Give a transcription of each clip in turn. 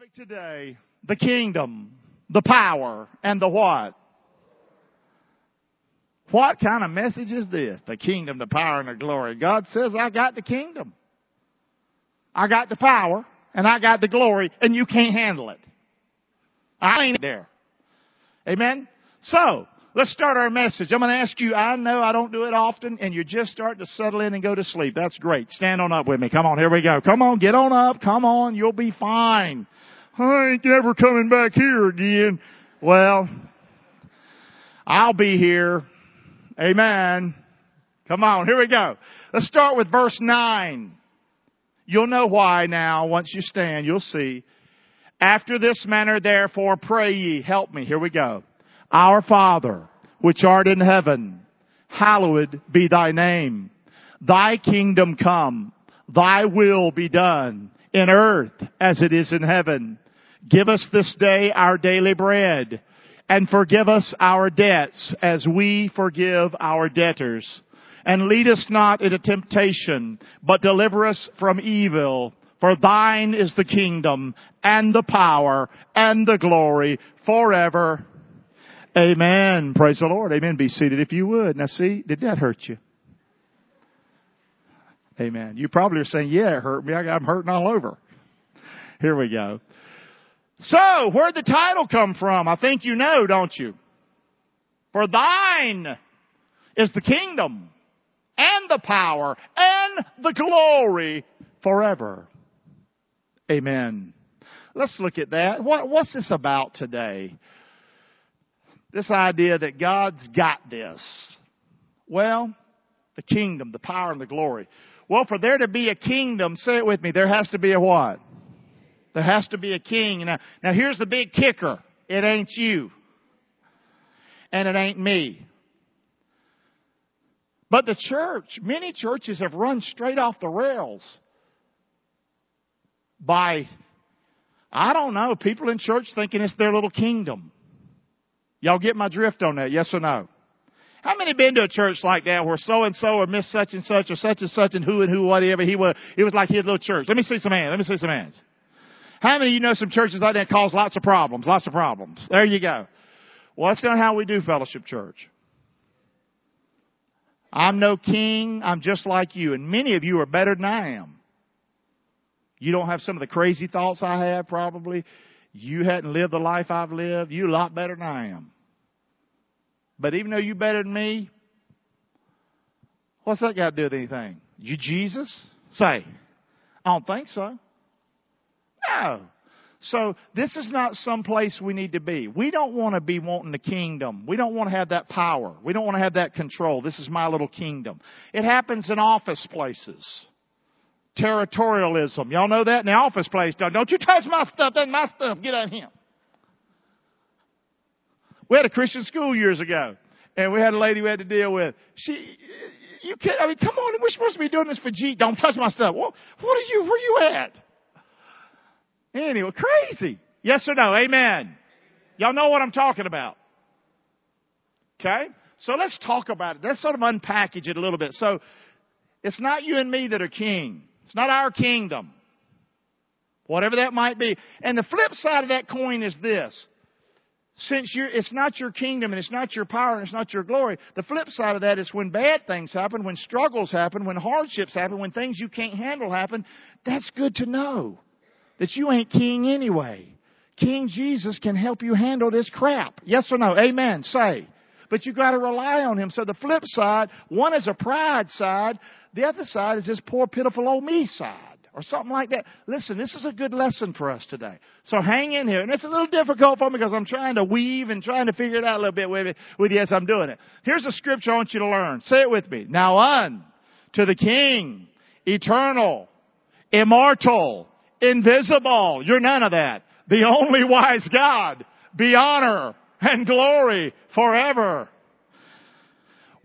topic today, the kingdom, the power, and the what? What kind of message is this? The kingdom, the power, and the glory. God says, I got the kingdom. I got the power, and I got the glory, and you can't handle it. I ain't there. Amen? So, let's start our message. I'm going to ask you, I know I don't do it often, and you're just starting to settle in and go to sleep. That's great. Stand on up with me. Come on, here we go. Come on, get on up. Come on, you'll be fine. I ain't never coming back here again. Well, I'll be here. Amen. Come on, here we go. Let's start with verse 9. You'll know why now. Once you stand, you'll see. After this manner, therefore, pray ye. Help me. Here we go. Our Father, which art in heaven, hallowed be thy name. Thy kingdom come. Thy will be done in earth as it is in heaven. Give us this day our daily bread and forgive us our debts as we forgive our debtors. And lead us not into temptation, but deliver us from evil. For thine is the kingdom and the power and the glory forever. Amen. Praise the Lord. Amen. Be seated if you would. Now see, did that hurt you? Amen. You probably are saying, yeah, it hurt me. I'm hurting all over. Here we go. So, where'd the title come from? I think you know, don't you? For thine is the kingdom and the power and the glory forever. Amen. Let's look at that. What, what's this about today? This idea that God's got this. Well, the kingdom, the power, and the glory. Well, for there to be a kingdom, say it with me, there has to be a what? There has to be a king. Now, now here's the big kicker. It ain't you. And it ain't me. But the church, many churches have run straight off the rails by, I don't know, people in church thinking it's their little kingdom. Y'all get my drift on that, yes or no? How many been to a church like that where so and so or Miss such and such or such and such and who and who whatever he was? It was like his little church. Let me see some hands. Let me see some hands. How many of you know some churches like that cause lots of problems? Lots of problems. There you go. Well, that's not how we do fellowship church. I'm no king. I'm just like you. And many of you are better than I am. You don't have some of the crazy thoughts I have, probably. You hadn't lived the life I've lived. You're a lot better than I am. But even though you're better than me, what's that got to do with anything? You Jesus? Say. I don't think so. No. So this is not some place we need to be. We don't want to be wanting the kingdom. We don't want to have that power. We don't want to have that control. This is my little kingdom. It happens in office places. Territorialism. Y'all know that in the office place. Don't, you touch my stuff. That's my stuff. Get out of here. We had a Christian school years ago, and we had a lady we had to deal with. She, you can't, I mean, come on, we're supposed to be doing this for G. Don't touch my stuff. What, what are you, where you at? Anyway, crazy. Yes or no? Amen. Y'all know what I'm talking about. Okay? So let's talk about it. Let's sort of unpackage it a little bit. So, it's not you and me that are king. It's not our kingdom. Whatever that might be. And the flip side of that coin is this. Since it's not your kingdom and it's not your power and it's not your glory, the flip side of that is when bad things happen, when struggles happen, when hardships happen, when things you can't handle happen, that's good to know that you ain't king anyway. King Jesus can help you handle this crap. Yes or no? Amen. Say. But you gotta rely on Him. So the flip side, one is a pride side, the other side is this poor pitiful old me side. Or something like that. Listen, this is a good lesson for us today. So hang in here. And it's a little difficult for me because I'm trying to weave and trying to figure it out a little bit with, with you as I'm doing it. Here's a scripture I want you to learn. Say it with me. Now on to the King, eternal, immortal, invisible. You're none of that. The only wise God. Be honor and glory forever.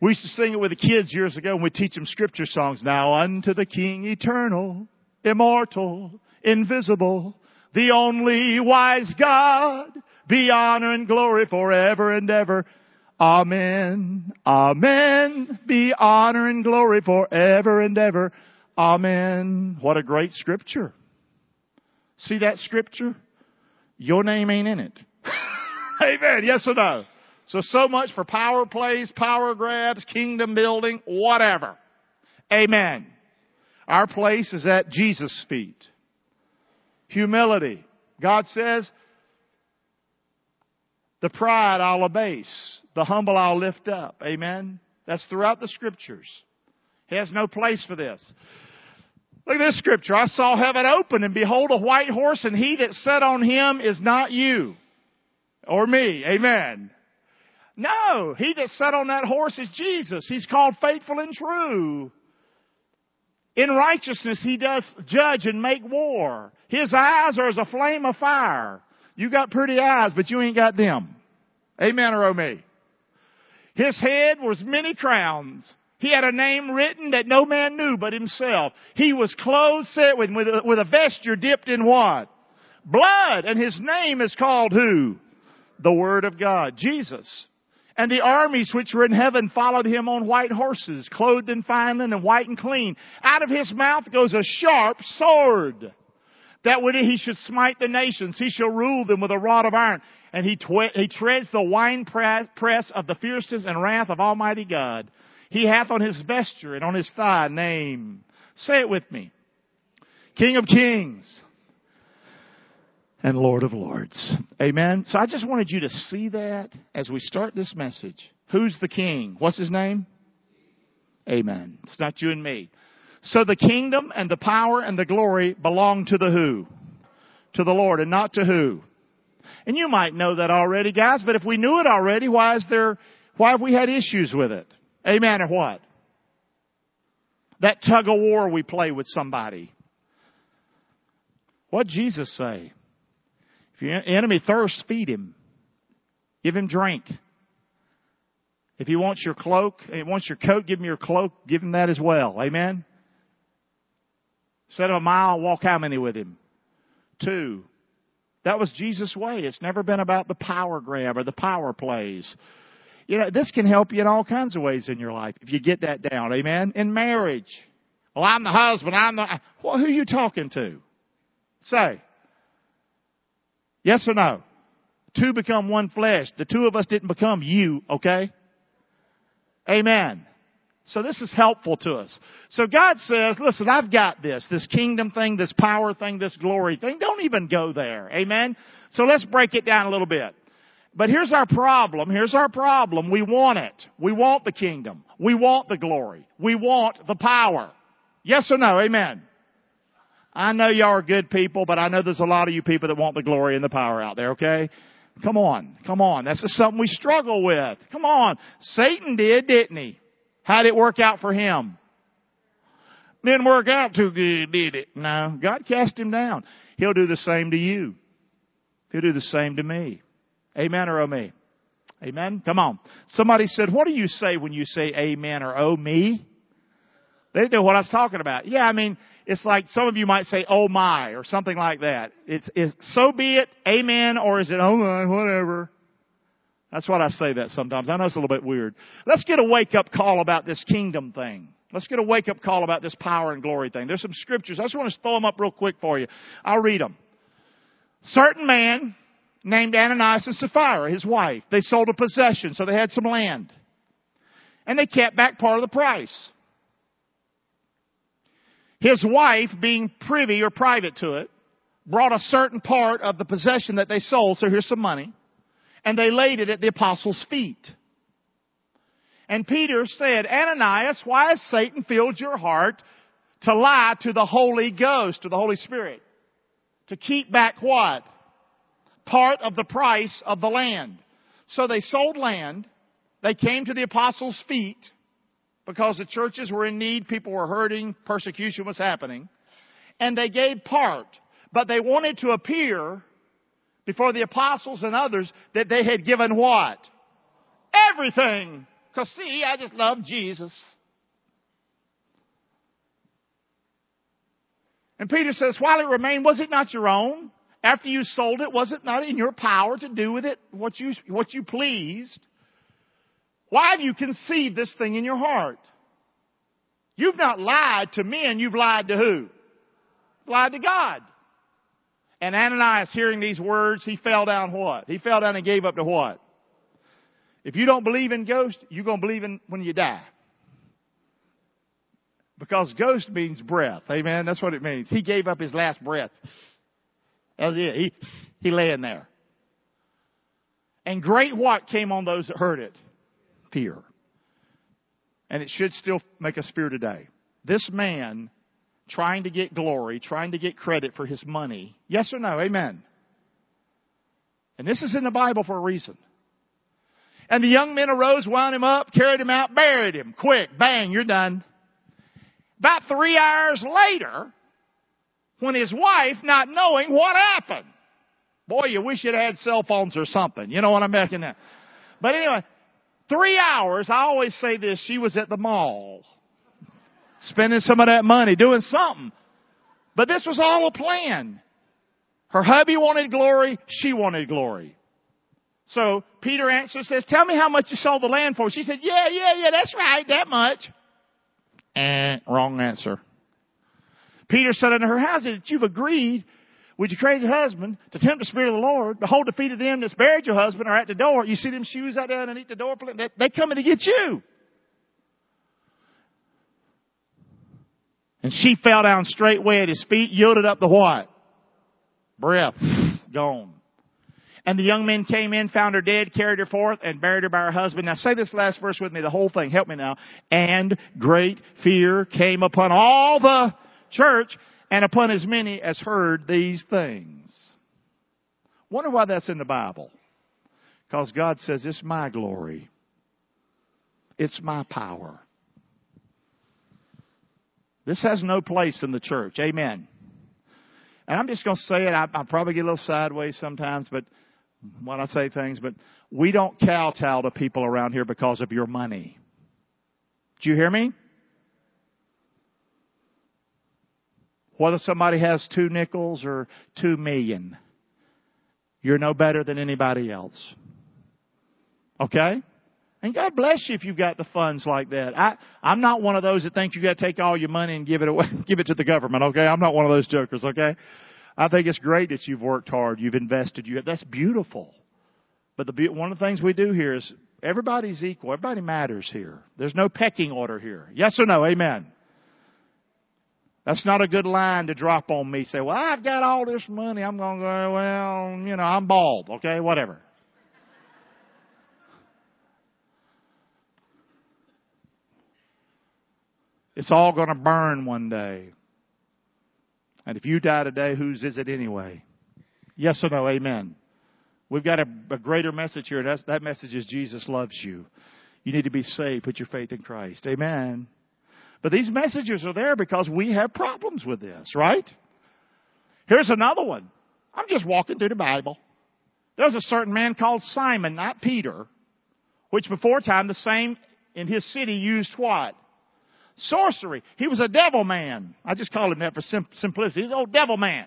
We used to sing it with the kids years ago and we teach them scripture songs. Now unto the King eternal, immortal, invisible, the only wise God, be honor and glory forever and ever. Amen. Amen. Be honor and glory forever and ever. Amen. What a great scripture. See that scripture? your name ain't in it. Amen. Yes or no? So, so much for power plays, power grabs, kingdom building, whatever. Amen. Our place is at Jesus' feet. Humility. God says, the pride I'll abase. The humble I'll lift up. Amen. That's throughout the scriptures. He has no place for this. Look at this scripture. I saw heaven open and behold a white horse and he that sat on him is not you or me. Amen. No, he that sat on that horse is Jesus. He's called faithful and true. In righteousness he doth judge and make war. His eyes are as a flame of fire. You got pretty eyes, but you ain't got them. Amen or oh me. His head was many crowns. He had a name written that no man knew but himself. He was clothed set with, with, a, with a vesture dipped in what? Blood. And his name is called who? The Word of God. Jesus. And the armies which were in heaven followed him on white horses, clothed in fine linen, and white and clean. Out of his mouth goes a sharp sword, that when he should smite the nations, he shall rule them with a rod of iron. And he, he treads the wine press of the fierceness and wrath of Almighty God. He hath on his vesture and on his thigh name. Say it with me. King of kings and Lord of Lords. Amen. So I just wanted you to see that as we start this message. Who's the king? What's his name? Amen. It's not you and me. So the kingdom and the power and the glory belong to the who? To the Lord and not to who? And you might know that already, guys, but if we knew it already, why is there, why have we had issues with it? Amen or what? That tug of war we play with somebody. What Jesus say? If your enemy thirsts, feed him. Give him drink. If he wants your cloak, he wants your coat, give him your cloak, give him that as well. Amen? Instead of a mile, walk how many with him? Two. That was Jesus' way. It's never been about the power grab or the power plays. You know, this can help you in all kinds of ways in your life if you get that down. Amen? In marriage. Well, I'm the husband. I'm the, well, who are you talking to? Say. Yes or no? Two become one flesh. The two of us didn't become you, okay? Amen. So this is helpful to us. So God says, listen, I've got this, this kingdom thing, this power thing, this glory thing. Don't even go there. Amen. So let's break it down a little bit. But here's our problem. Here's our problem. We want it. We want the kingdom. We want the glory. We want the power. Yes or no? Amen. I know y'all are good people, but I know there's a lot of you people that want the glory and the power out there, okay? Come on. Come on. That's just something we struggle with. Come on. Satan did, didn't he? How'd it work out for him? Didn't work out too good, did it? No. God cast him down. He'll do the same to you. He'll do the same to me. Amen or oh me? Amen? Come on. Somebody said, what do you say when you say amen or oh me? They didn't know what I was talking about. Yeah, I mean, it's like some of you might say, oh my, or something like that. It's, it's so be it, amen, or is it, oh my, whatever. That's what I say that sometimes. I know it's a little bit weird. Let's get a wake up call about this kingdom thing. Let's get a wake up call about this power and glory thing. There's some scriptures. I just want to throw them up real quick for you. I'll read them. Certain man named Ananias and Sapphira, his wife, they sold a possession, so they had some land. And they kept back part of the price. His wife, being privy or private to it, brought a certain part of the possession that they sold, so here's some money, and they laid it at the apostles' feet. And Peter said, Ananias, why has Satan filled your heart to lie to the Holy Ghost, to the Holy Spirit? To keep back what? Part of the price of the land. So they sold land. They came to the apostles' feet because the churches were in need, people were hurting, persecution was happening. And they gave part, but they wanted to appear before the apostles and others that they had given what? Everything. Cause see, I just love Jesus. And Peter says, while it remained, was it not your own? After you sold it, was it not in your power to do with it what you, what you pleased? Why have you conceived this thing in your heart? You've not lied to men, you've lied to who? Lied to God. And Ananias, hearing these words, he fell down what? He fell down and gave up to what? If you don't believe in ghosts, you're going to believe in when you die. Because ghost means breath. Amen. That's what it means. He gave up his last breath. That was it. He, he lay in there. And great what came on those that heard it? Fear. And it should still make us fear today. This man trying to get glory, trying to get credit for his money. Yes or no? Amen. And this is in the Bible for a reason. And the young men arose, wound him up, carried him out, buried him. Quick, bang, you're done. About three hours later, when his wife, not knowing what happened, boy, you wish you'd had cell phones or something. You know what I'm making that. But anyway, three hours, I always say this, she was at the mall spending some of that money, doing something. But this was all a plan. Her hubby wanted glory, she wanted glory. So Peter answers, says, tell me how much you sold the land for. She said, yeah, yeah, yeah, that's right, that much. Eh, wrong answer. Peter said unto her, how's it that you've agreed with your crazy husband to tempt the Spirit of the Lord? Behold, the feet of them that's buried your husband are at the door. You see them shoes out there underneath the door? They coming to get you. And she fell down straightway at his feet, yielded up the what? Breath. Gone. And the young men came in, found her dead, carried her forth, and buried her by her husband. Now say this last verse with me, the whole thing. Help me now. And great fear came upon all the church and upon as many as heard these things. Wonder why that's in the Bible. Because God says, it's my glory. It's my power. This has no place in the church. Amen. And I'm just going to say it. I, I probably get a little sideways sometimes, but when I say things, but we don't kowtow to people around here because of your money. Do you hear me? Whether somebody has two nickels or two million, you're no better than anybody else. Okay? And God bless you if you've got the funds like that. I, I'm not one of those that think you got to take all your money and give it away, give it to the government. Okay, I'm not one of those jokers. Okay, I think it's great that you've worked hard, you've invested. You have that's beautiful. But the one of the things we do here is everybody's equal. Everybody matters here. There's no pecking order here. Yes or no? Amen. That's not a good line to drop on me. Say, well, I've got all this money. I'm going to go, well, you know, I'm bald. Okay, whatever. It's all going to burn one day. And if you die today, whose is it anyway? Yes or no? Amen. We've got a, a greater message here, and that message is Jesus loves you. You need to be saved. Put your faith in Christ. Amen. But these messages are there because we have problems with this, right? Here's another one. I'm just walking through the Bible. There's a certain man called Simon, not Peter, which before time the same in his city used what? sorcery. He was a devil man. I just call him that for sim- simplicity. He's an old devil man.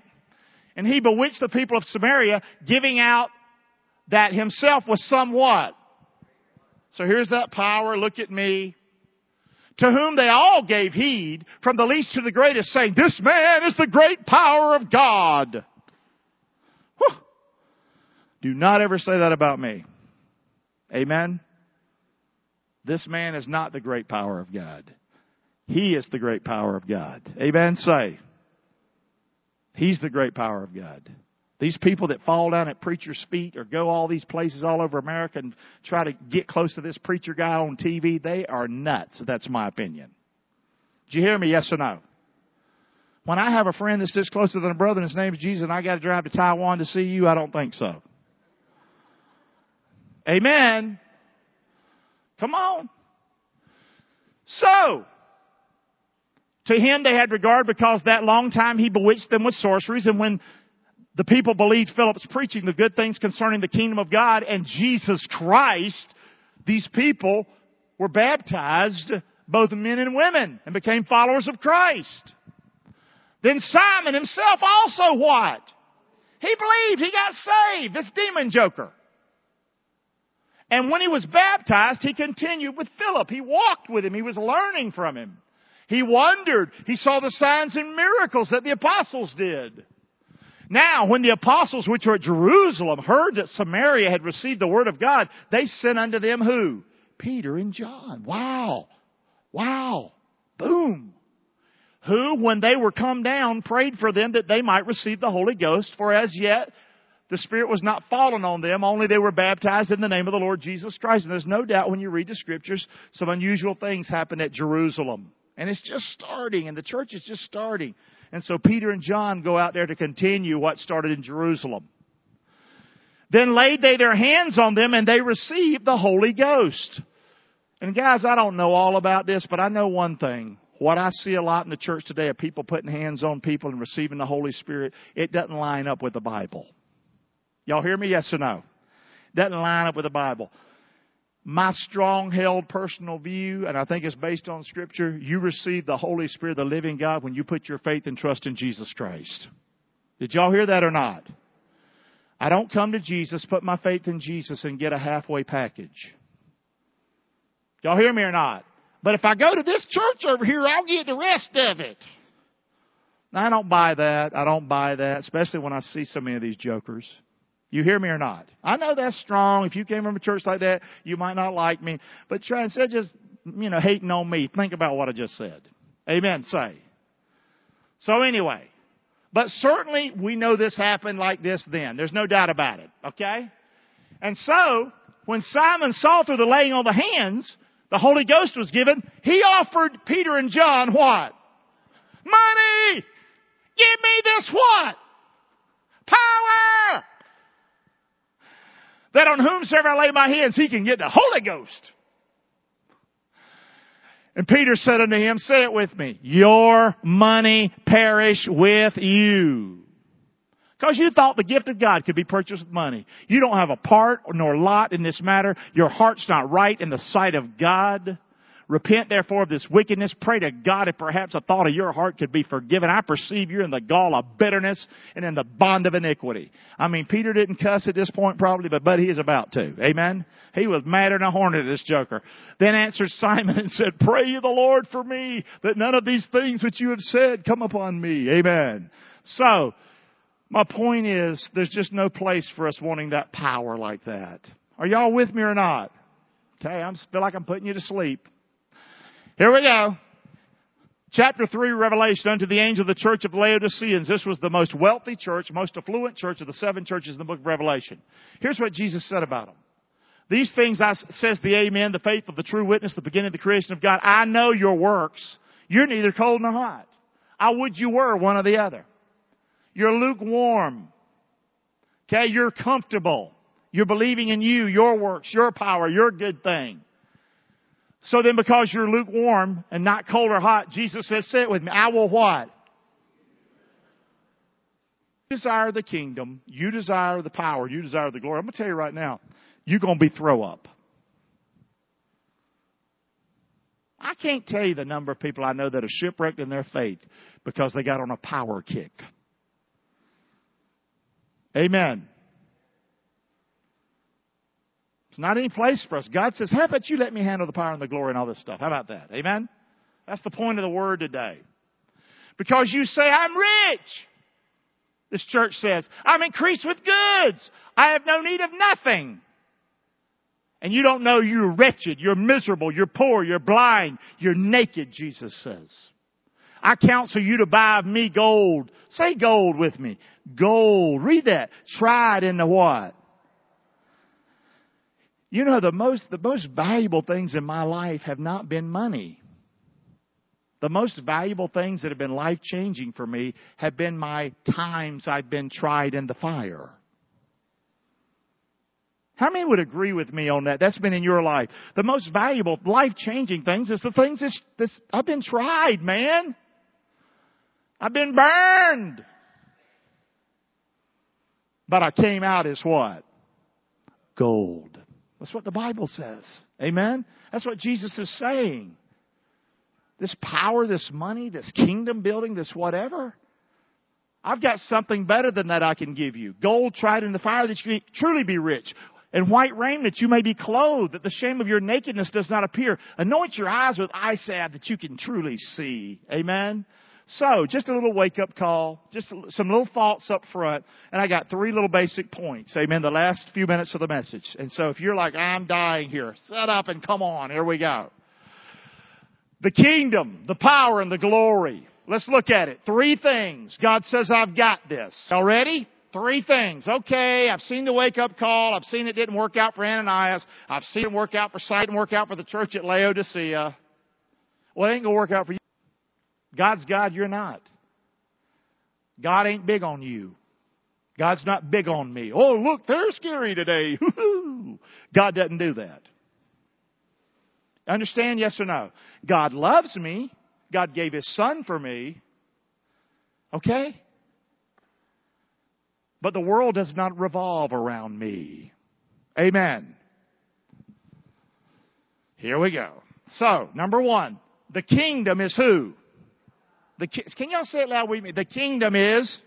And he bewitched the people of Samaria, giving out that himself was somewhat. So here's that power. Look at me. To whom they all gave heed, from the least to the greatest, saying, This man is the great power of God. Whew. Do not ever say that about me. Amen. This man is not the great power of God. He is the great power of God. Amen. Say. He's the great power of God. These people that fall down at preachers' feet or go all these places all over America and try to get close to this preacher guy on TV, they are nuts. That's my opinion. Did you hear me? Yes or no? When I have a friend that's this closer than a brother and his name is Jesus and I got to drive to Taiwan to see you, I don't think so. Amen. Come on. So, to him they had regard because that long time he bewitched them with sorceries and when the people believed Philip's preaching the good things concerning the kingdom of God and Jesus Christ, these people were baptized, both men and women, and became followers of Christ. Then Simon himself also what? He believed, he got saved, this demon joker. And when he was baptized, he continued with Philip. He walked with him. He was learning from him. He wondered. He saw the signs and miracles that the apostles did. Now, when the apostles which were at Jerusalem heard that Samaria had received the word of God, they sent unto them who? Peter and John. Wow. Wow. Boom. Who, when they were come down, prayed for them that they might receive the Holy Ghost, for as yet the Spirit was not fallen on them, only they were baptized in the name of the Lord Jesus Christ. And there's no doubt when you read the scriptures, some unusual things happened at Jerusalem. And it's just starting, and the church is just starting. And so Peter and John go out there to continue what started in Jerusalem. Then laid they their hands on them and they received the Holy Ghost. And guys, I don't know all about this, but I know one thing. What I see a lot in the church today of people putting hands on people and receiving the Holy Spirit, it doesn't line up with the Bible. Y'all hear me? Yes or no? Doesn't line up with the Bible. My strong held personal view, and I think it's based on scripture, you receive the Holy Spirit, the living God, when you put your faith and trust in Jesus Christ. Did y'all hear that or not? I don't come to Jesus, put my faith in Jesus, and get a halfway package. Y'all hear me or not? But if I go to this church over here, I'll get the rest of it. Now, I don't buy that. I don't buy that, especially when I see so many of these jokers. You hear me or not? I know that's strong. If you came from a church like that, you might not like me. But try instead of just, you know, hating on me, think about what I just said. Amen. Say. So anyway, but certainly we know this happened like this then. There's no doubt about it. Okay? And so, when Simon saw through the laying on the hands, the Holy Ghost was given, he offered Peter and John what? Money! Give me this what? Power! That on whomsoever I lay my hands, he can get the Holy Ghost. And Peter said unto him, say it with me, your money perish with you. Because you thought the gift of God could be purchased with money. You don't have a part nor lot in this matter. Your heart's not right in the sight of God. Repent therefore of this wickedness. Pray to God if perhaps a thought of your heart could be forgiven. I perceive you're in the gall of bitterness and in the bond of iniquity. I mean, Peter didn't cuss at this point probably, but but he is about to. Amen? He was madder than a hornet, at this joker. Then answered Simon and said, Pray you the Lord for me, that none of these things which you have said come upon me. Amen. So, my point is, there's just no place for us wanting that power like that. Are y'all with me or not? Okay, I feel like I'm putting you to sleep. Here we go. Chapter 3, Revelation, unto the angel of the church of Laodiceans. This was the most wealthy church, most affluent church of the seven churches in the book of Revelation. Here's what Jesus said about them. These things I, says the Amen, the faith of the true witness, the beginning of the creation of God. I know your works. You're neither cold nor hot. I would you were one or the other. You're lukewarm. Okay, you're comfortable. You're believing in you, your works, your power, your good thing. So then because you're lukewarm and not cold or hot, Jesus says, sit with me. I will what? You desire the kingdom. You desire the power. You desire the glory. I'm going to tell you right now, you're going to be throw up. I can't tell you the number of people I know that are shipwrecked in their faith because they got on a power kick. Amen. It's not any place for us. God says, how about you let me handle the power and the glory and all this stuff? How about that? Amen? That's the point of the word today. Because you say, I'm rich. This church says, I'm increased with goods. I have no need of nothing. And you don't know you're wretched, you're miserable, you're poor, you're blind, you're naked, Jesus says. I counsel you to buy of me gold. Say gold with me. Gold. Read that. Tried in the what? You know, the most, the most valuable things in my life have not been money. The most valuable things that have been life changing for me have been my times I've been tried in the fire. How many would agree with me on that? That's been in your life. The most valuable, life changing things is the things that that's, I've been tried, man. I've been burned. But I came out as what? Gold. That's what the Bible says. Amen? That's what Jesus is saying. This power, this money, this kingdom building, this whatever. I've got something better than that I can give you. Gold tried in the fire that you truly be rich. And white raiment that you may be clothed, that the shame of your nakedness does not appear. Anoint your eyes with eye salve that you can truly see. Amen? So, just a little wake up call, just some little thoughts up front, and I got three little basic points. Amen. The last few minutes of the message. And so if you're like, I'm dying here, set up and come on, here we go. The kingdom, the power, and the glory. Let's look at it. Three things. God says, I've got this. Already? Three things. Okay, I've seen the wake up call. I've seen it didn't work out for Ananias. I've seen it work out for Satan work out for the church at Laodicea. Well, it ain't gonna work out for you. God's God, you're not. God ain't big on you. God's not big on me. Oh, look, they're scary today. God doesn't do that. Understand, yes or no? God loves me. God gave His Son for me. Okay? But the world does not revolve around me. Amen. Here we go. So, number one, the kingdom is who? The, can y'all say it loud with me? The kingdom is.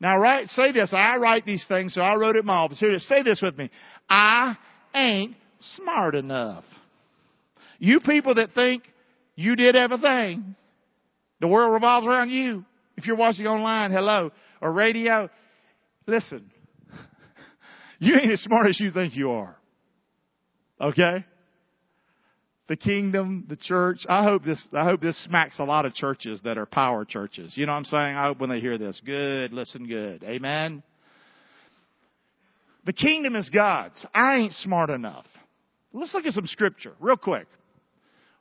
Now, right, say this. I write these things, so I wrote it in my office. Here, say this with me. I ain't smart enough. You people that think you did everything, the world revolves around you. If you're watching online, hello, or radio, listen. You ain't as smart as you think you are. Okay? The kingdom, the church. I hope this, I hope this smacks a lot of churches that are power churches. You know what I'm saying? I hope when they hear this, good, listen good. Amen. The kingdom is God's. I ain't smart enough. Let's look at some scripture real quick.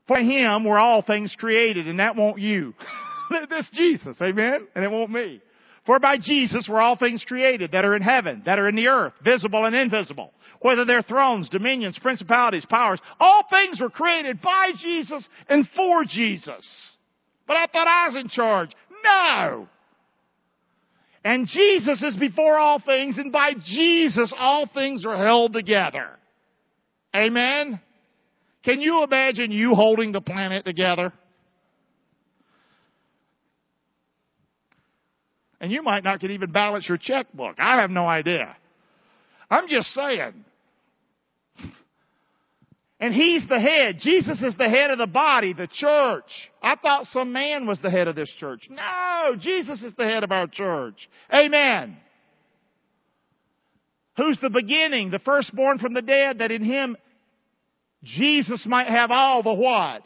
For him were all things created and that won't you. That's Jesus. Amen. And it won't me. For by Jesus were all things created that are in heaven, that are in the earth, visible and invisible whether they're thrones, dominions, principalities, powers, all things were created by Jesus and for Jesus. But I thought I was in charge. No! And Jesus is before all things, and by Jesus all things are held together. Amen? Can you imagine you holding the planet together? And you might not can even balance your checkbook. I have no idea. I'm just saying. And he's the head. Jesus is the head of the body, the church. I thought some man was the head of this church. No, Jesus is the head of our church. Amen. Who's the beginning, the firstborn from the dead, that in him Jesus might have all the what?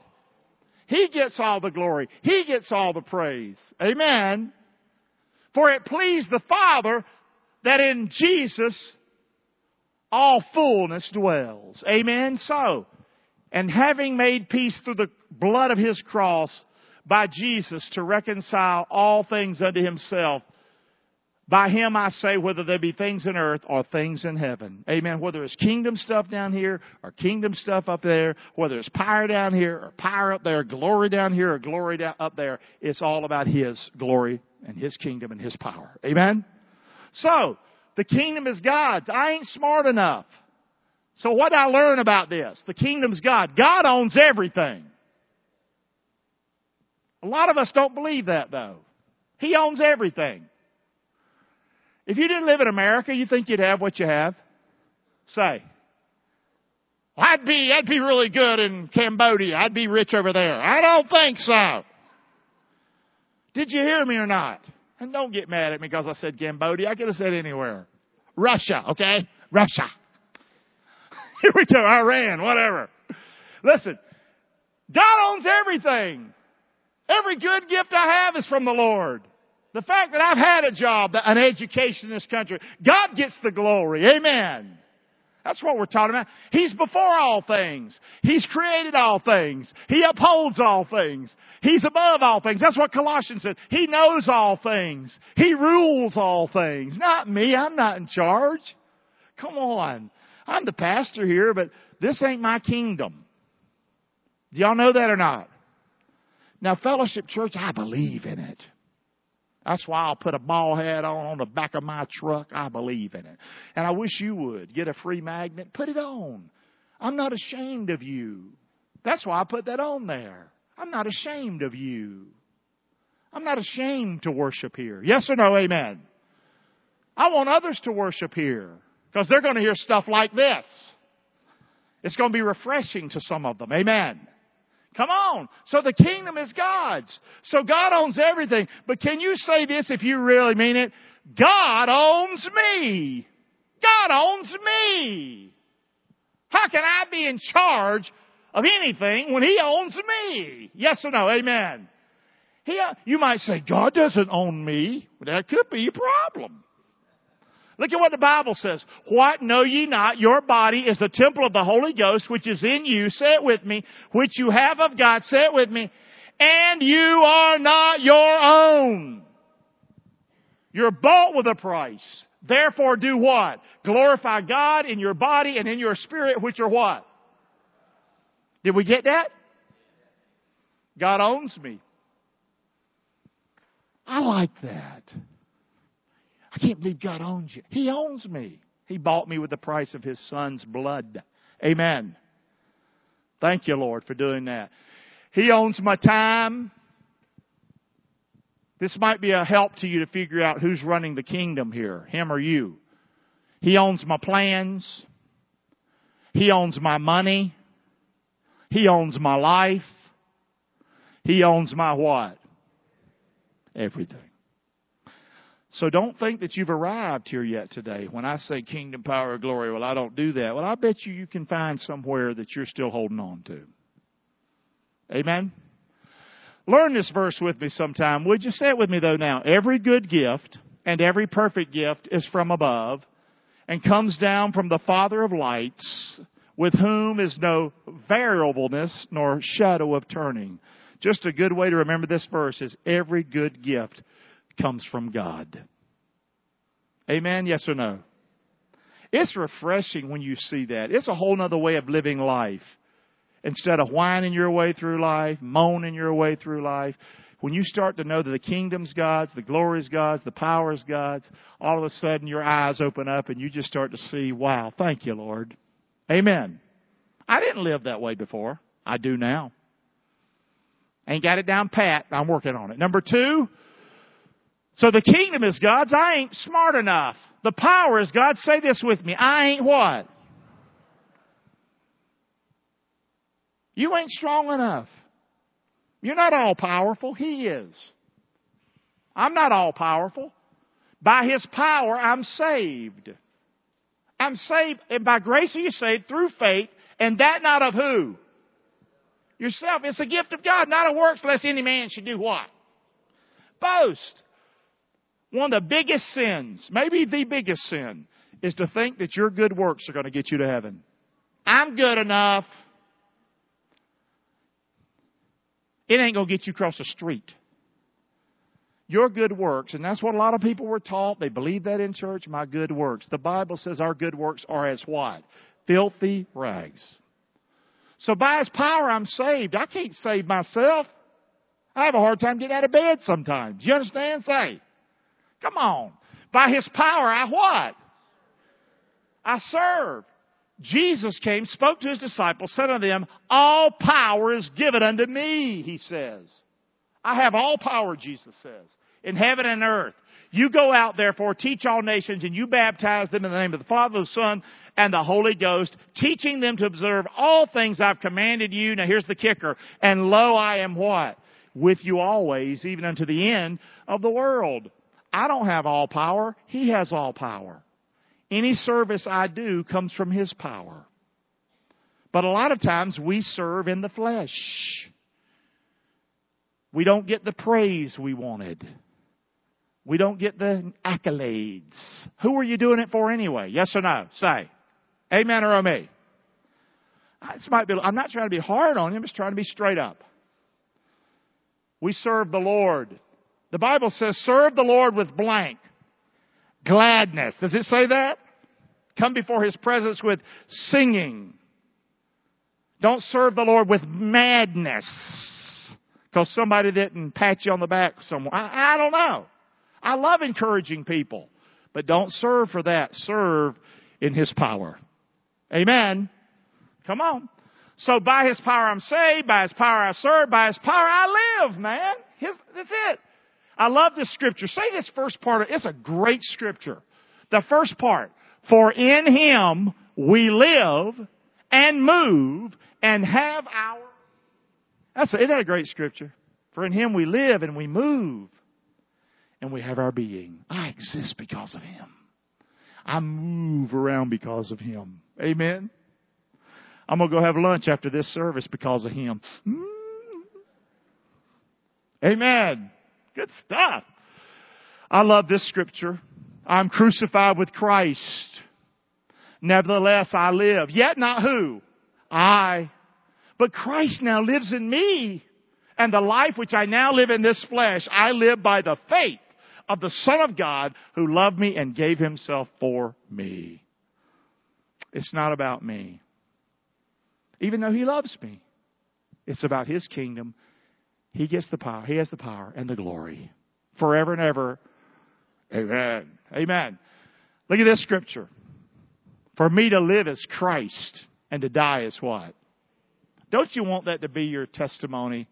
He gets all the glory. He gets all the praise. Amen. For it pleased the Father that in Jesus all fullness dwells. Amen. So, and having made peace through the blood of his cross by Jesus to reconcile all things unto himself, by him I say, whether there be things in earth or things in heaven. Amen. Whether it's kingdom stuff down here or kingdom stuff up there, whether it's power down here or power up there, glory down here or glory down up there, it's all about his glory and his kingdom and his power. Amen. So, the kingdom is God's. I ain't smart enough. So what did I learn about this? The kingdom's God. God owns everything. A lot of us don't believe that though. He owns everything. If you didn't live in America, you think you'd have what you have? Say. Well, I'd be, I'd be really good in Cambodia. I'd be rich over there. I don't think so. Did you hear me or not? And don't get mad at me because I said Cambodia. I could have said anywhere. Russia, okay? Russia. Here we go. Iran, whatever. Listen, God owns everything. Every good gift I have is from the Lord. The fact that I've had a job, an education in this country, God gets the glory. Amen. That's what we're talking about. He's before all things. He's created all things. He upholds all things. He's above all things. That's what Colossians said. He knows all things. He rules all things. Not me. I'm not in charge. Come on. I'm the pastor here, but this ain't my kingdom. Do y'all know that or not? Now, Fellowship Church, I believe in it. That's why I'll put a ball head on on the back of my truck. I believe in it. And I wish you would. Get a free magnet, put it on. I'm not ashamed of you. That's why I put that on there. I'm not ashamed of you. I'm not ashamed to worship here. Yes or no? Amen. I want others to worship here because they're going to hear stuff like this. It's going to be refreshing to some of them. Amen. Come on. So the kingdom is God's. So God owns everything. But can you say this if you really mean it? God owns me. God owns me. How can I be in charge of anything when He owns me? Yes or no? Amen. He, you might say, God doesn't own me. that could be a problem. Look at what the Bible says. What know ye not? Your body is the temple of the Holy Ghost, which is in you. Say it with me. Which you have of God. Say it with me. And you are not your own. You're bought with a price. Therefore do what? Glorify God in your body and in your spirit, which are what? Did we get that? God owns me. I like that. Can't believe God owns you. He owns me. He bought me with the price of His Son's blood. Amen. Thank you, Lord, for doing that. He owns my time. This might be a help to you to figure out who's running the kingdom here, him or you. He owns my plans. He owns my money. He owns my life. He owns my what? Everything. So don't think that you've arrived here yet today. When I say kingdom, power, glory, well, I don't do that. Well, I bet you you can find somewhere that you're still holding on to. Amen? Learn this verse with me sometime. Would you say it with me though now? Every good gift and every perfect gift is from above and comes down from the Father of lights with whom is no variableness nor shadow of turning. Just a good way to remember this verse is every good gift comes from God. Amen? Yes or no? It's refreshing when you see that. It's a whole other way of living life. Instead of whining your way through life, moaning your way through life, when you start to know that the kingdom's God's, the glory's God's, the power's God's, all of a sudden your eyes open up and you just start to see, wow, thank you, Lord. Amen. I didn't live that way before. I do now. Ain't got it down pat. I'm working on it. Number two, so the kingdom is God's. I ain't smart enough. The power is God's. Say this with me. I ain't what? You ain't strong enough. You're not all powerful. He is. I'm not all powerful. By His power, I'm saved. I'm saved, and by grace are you saved through faith, and that not of who? Yourself. It's a gift of God, not of works, lest any man should do what? Boast. One of the biggest sins, maybe the biggest sin, is to think that your good works are going to get you to heaven. I'm good enough. It ain't going to get you across the street. Your good works, and that's what a lot of people were taught. They believe that in church, my good works. The Bible says our good works are as what? Filthy rags. So by His power, I'm saved. I can't save myself. I have a hard time getting out of bed sometimes. You understand? Say. Come on. By His power, I what? I serve. Jesus came, spoke to His disciples, said unto them, All power is given unto me, He says. I have all power, Jesus says, in heaven and earth. You go out, therefore, teach all nations, and you baptize them in the name of the Father, the Son, and the Holy Ghost, teaching them to observe all things I've commanded you. Now here's the kicker. And lo, I am what? With you always, even unto the end of the world. I don't have all power. He has all power. Any service I do comes from His power. But a lot of times we serve in the flesh. We don't get the praise we wanted. We don't get the accolades. Who are you doing it for anyway? Yes or no? Say. Amen or me. This might be, I'm not trying to be hard on you, I'm just trying to be straight up. We serve the Lord the Bible says, serve the Lord with blank. Gladness. Does it say that? Come before His presence with singing. Don't serve the Lord with madness. Because somebody didn't pat you on the back somewhere. I, I don't know. I love encouraging people. But don't serve for that. Serve in His power. Amen. Come on. So by His power I'm saved, by His power I serve, by His power I live, man. His, that's it. I love this scripture. Say this first part. It's a great scripture. The first part. For in Him we live and move and have our That's a, isn't that a great scripture? For in Him we live and we move and we have our being. I exist because of Him. I move around because of Him. Amen. I'm going to go have lunch after this service because of Him. Mm. Amen. Good stuff. I love this scripture. I'm crucified with Christ. Nevertheless, I live. Yet not who? I. But Christ now lives in me. And the life which I now live in this flesh, I live by the faith of the Son of God who loved me and gave himself for me. It's not about me. Even though he loves me, it's about his kingdom. He gets the power. He has the power and the glory forever and ever. Amen. Amen. Look at this scripture. For me to live is Christ and to die is what? Don't you want that to be your testimony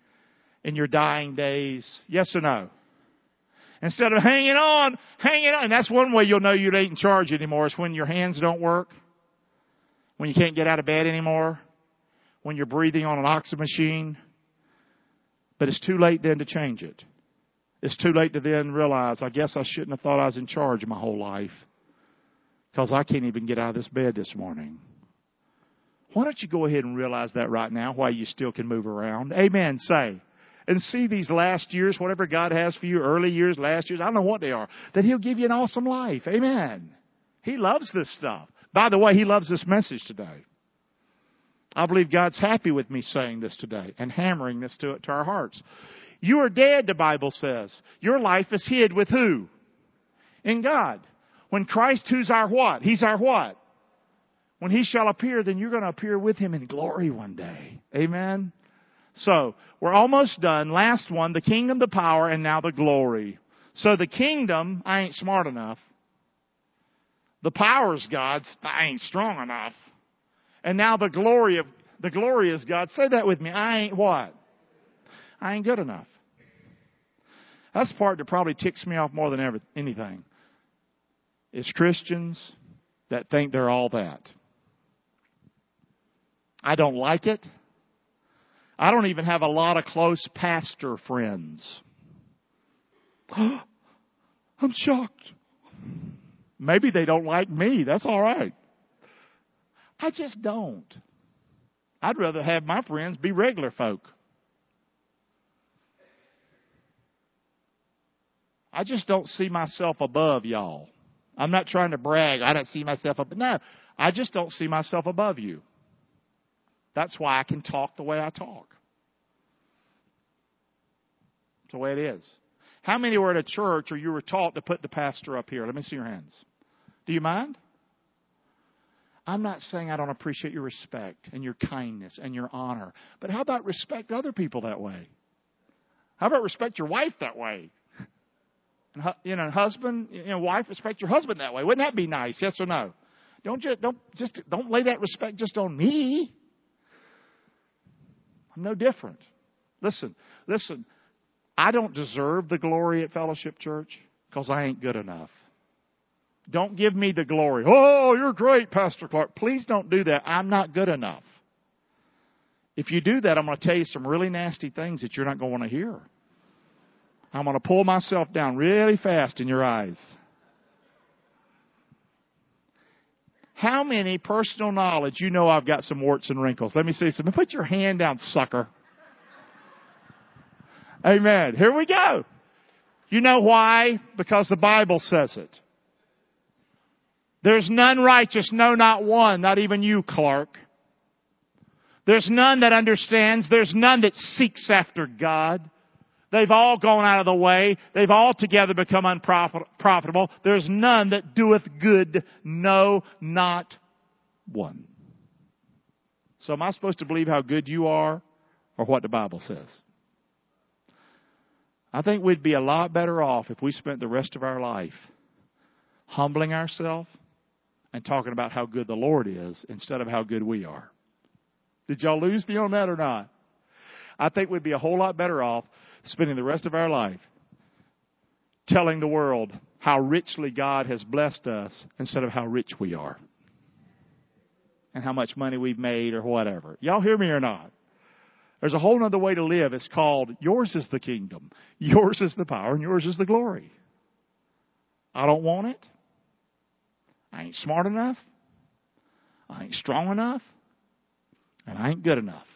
in your dying days? Yes or no? Instead of hanging on, hanging on. And that's one way you'll know you ain't in charge anymore is when your hands don't work. When you can't get out of bed anymore. When you're breathing on an oxygen machine. But it's too late then to change it. It's too late to then realize, I guess I shouldn't have thought I was in charge my whole life. Because I can't even get out of this bed this morning. Why don't you go ahead and realize that right now while you still can move around? Amen. Say and see these last years, whatever God has for you, early years, last years, I don't know what they are, that He'll give you an awesome life. Amen. He loves this stuff. By the way, He loves this message today. I believe God's happy with me saying this today and hammering this to, to our hearts. You are dead, the Bible says. Your life is hid with who? In God. When Christ, who's our what? He's our what? When He shall appear, then you're going to appear with Him in glory one day. Amen? So, we're almost done. Last one, the kingdom, the power, and now the glory. So the kingdom, I ain't smart enough. The power's God's, I ain't strong enough. And now the glory of, the glory is God. Say that with me. I ain't what? I ain't good enough. That's the part that probably ticks me off more than ever, anything. It's Christians that think they're all that. I don't like it. I don't even have a lot of close pastor friends. I'm shocked. Maybe they don't like me. That's all right. I just don't. I'd rather have my friends be regular folk. I just don't see myself above y'all. I'm not trying to brag. I don't see myself up. No, I just don't see myself above you. That's why I can talk the way I talk. It's the way it is. How many were at a church or you were taught to put the pastor up here? Let me see your hands. Do you mind? I'm not saying I don't appreciate your respect and your kindness and your honor, but how about respect other people that way? How about respect your wife that way? And, you know, husband, you know, wife, respect your husband that way. Wouldn't that be nice? Yes or no? Don't just don't just don't lay that respect just on me. I'm no different. Listen, listen. I don't deserve the glory at Fellowship Church because I ain't good enough. Don't give me the glory. Oh, you're great, Pastor Clark. Please don't do that. I'm not good enough. If you do that, I'm going to tell you some really nasty things that you're not going to want to hear. I'm going to pull myself down really fast in your eyes. How many personal knowledge you know I've got some warts and wrinkles? Let me see some. Put your hand down, sucker. Amen. Here we go. You know why? Because the Bible says it. There's none righteous, no, not one, not even you, Clark. There's none that understands. There's none that seeks after God. They've all gone out of the way. They've all together become unprofitable. There's none that doeth good. No, not one. So am I supposed to believe how good you are or what the Bible says? I think we'd be a lot better off if we spent the rest of our life humbling ourselves and talking about how good the Lord is instead of how good we are. Did y'all lose me on that or not? I think we'd be a whole lot better off spending the rest of our life telling the world how richly God has blessed us instead of how rich we are and how much money we've made or whatever. Y'all hear me or not? There's a whole other way to live. It's called yours is the kingdom, yours is the power, and yours is the glory. I don't want it. I ain't smart enough. I ain't strong enough. And I ain't good enough.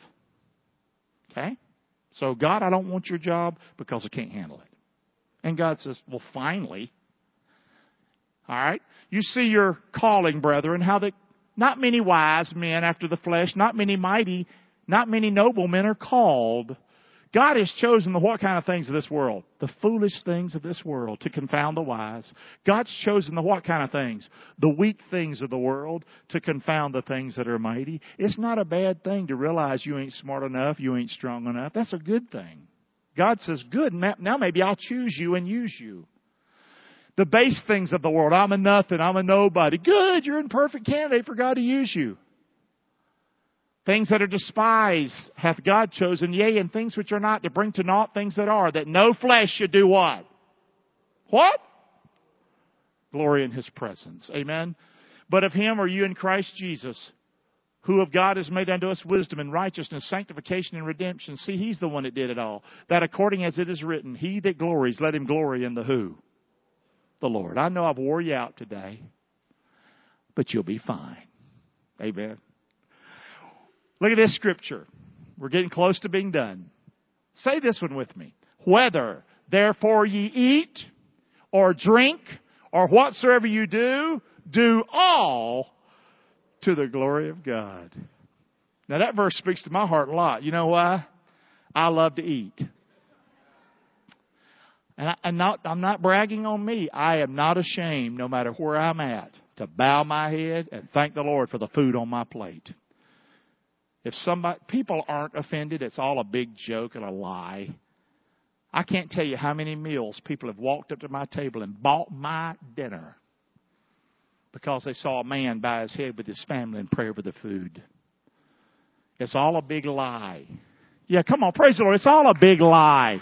Okay? So, God, I don't want your job because I can't handle it. And God says, well, finally. All right? You see your calling, brethren, how that not many wise men after the flesh, not many mighty, not many noble men are called. God has chosen the what kind of things of this world? The foolish things of this world to confound the wise. God's chosen the what kind of things? The weak things of the world to confound the things that are mighty. It's not a bad thing to realize you ain't smart enough, you ain't strong enough. That's a good thing. God says, good, now maybe I'll choose you and use you. The base things of the world. I'm a nothing. I'm a nobody. Good. You're a perfect candidate for God to use you. Things that are despised hath God chosen, yea, and things which are not, to bring to naught things that are, that no flesh should do what? What? Glory in His presence. Amen. But of Him are you in Christ Jesus, who of God has made unto us wisdom and righteousness, sanctification and redemption. See, He's the one that did it all. That according as it is written, He that glories, let him glory in the who? The Lord. I know I've wore you out today, but you'll be fine. Amen. Look at this scripture. We're getting close to being done. Say this one with me. Whether therefore ye eat or drink or whatsoever you do, do all to the glory of God. Now that verse speaks to my heart a lot. You know why? I love to eat. And I, am not, I'm not bragging on me. I am not ashamed, no matter where I'm at, to bow my head and thank the Lord for the food on my plate. If somebody, people aren't offended, it's all a big joke and a lie. I can't tell you how many meals people have walked up to my table and bought my dinner because they saw a man bow his head with his family and pray over the food. It's all a big lie. Yeah, come on, praise the Lord. It's all a big lie.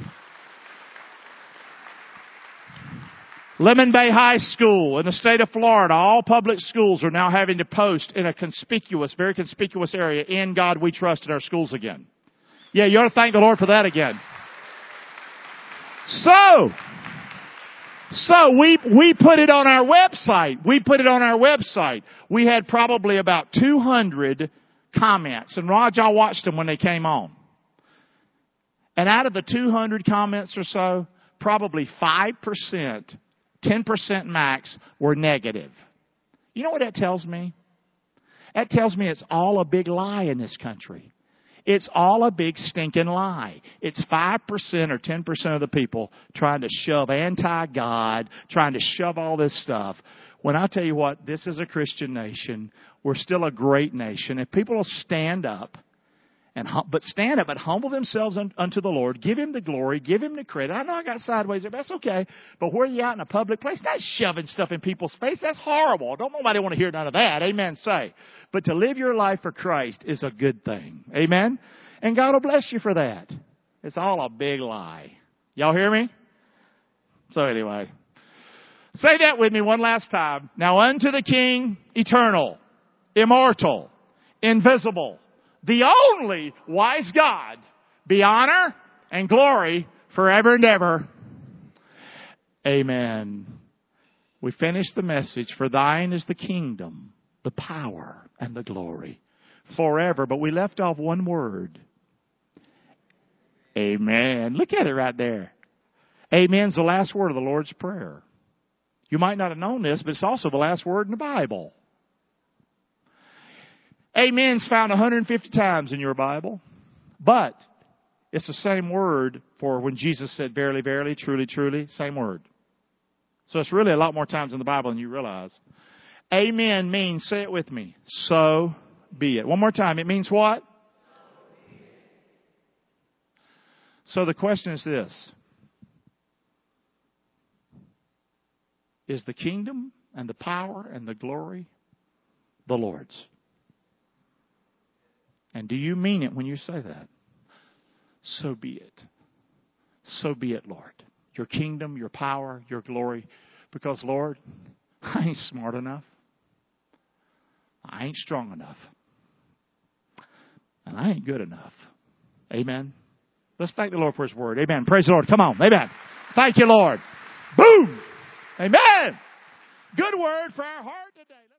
Lemon Bay High School in the state of Florida, all public schools are now having to post in a conspicuous, very conspicuous area, in God we trust in our schools again. Yeah, you ought to thank the Lord for that again. So, so we, we put it on our website. We put it on our website. We had probably about 200 comments. And Raj, I watched them when they came on. And out of the 200 comments or so, probably 5% 10% max were negative. You know what that tells me? That tells me it's all a big lie in this country. It's all a big stinking lie. It's 5% or 10% of the people trying to shove anti-God, trying to shove all this stuff. When I tell you what, this is a Christian nation. We're still a great nation. If people will stand up and but stand up and humble themselves unto the Lord. Give Him the glory. Give Him the credit. I know I got sideways there, but that's okay. But where are you out in a public place? Not shoving stuff in people's face. That's horrible. Don't nobody want to hear none of that. Amen. Say. But to live your life for Christ is a good thing. Amen. And God will bless you for that. It's all a big lie. Y'all hear me? So anyway. Say that with me one last time. Now unto the King, eternal, immortal, invisible the only wise God, be honor and glory forever and ever. Amen. We finished the message, for thine is the kingdom, the power, and the glory forever. But we left off one word. Amen. Look at it right there. Amen's the last word of the Lord's Prayer. You might not have known this, but it's also the last word in the Bible. Amen's found 150 times in your Bible, but it's the same word for when Jesus said, verily, verily, truly, truly, same word. So it's really a lot more times in the Bible than you realize. Amen means, say it with me, so be it. One more time. It means what? So the question is this. Is the kingdom and the power and the glory the Lord's? And do you mean it when you say that? So be it. So be it, Lord. Your kingdom, your power, your glory. Because, Lord, I ain't smart enough. I ain't strong enough. And I ain't good enough. Amen. Let's thank the Lord for His word. Amen. Praise the Lord. Come on. Amen. Thank you, Lord. Boom. Amen. Good word for our heart today.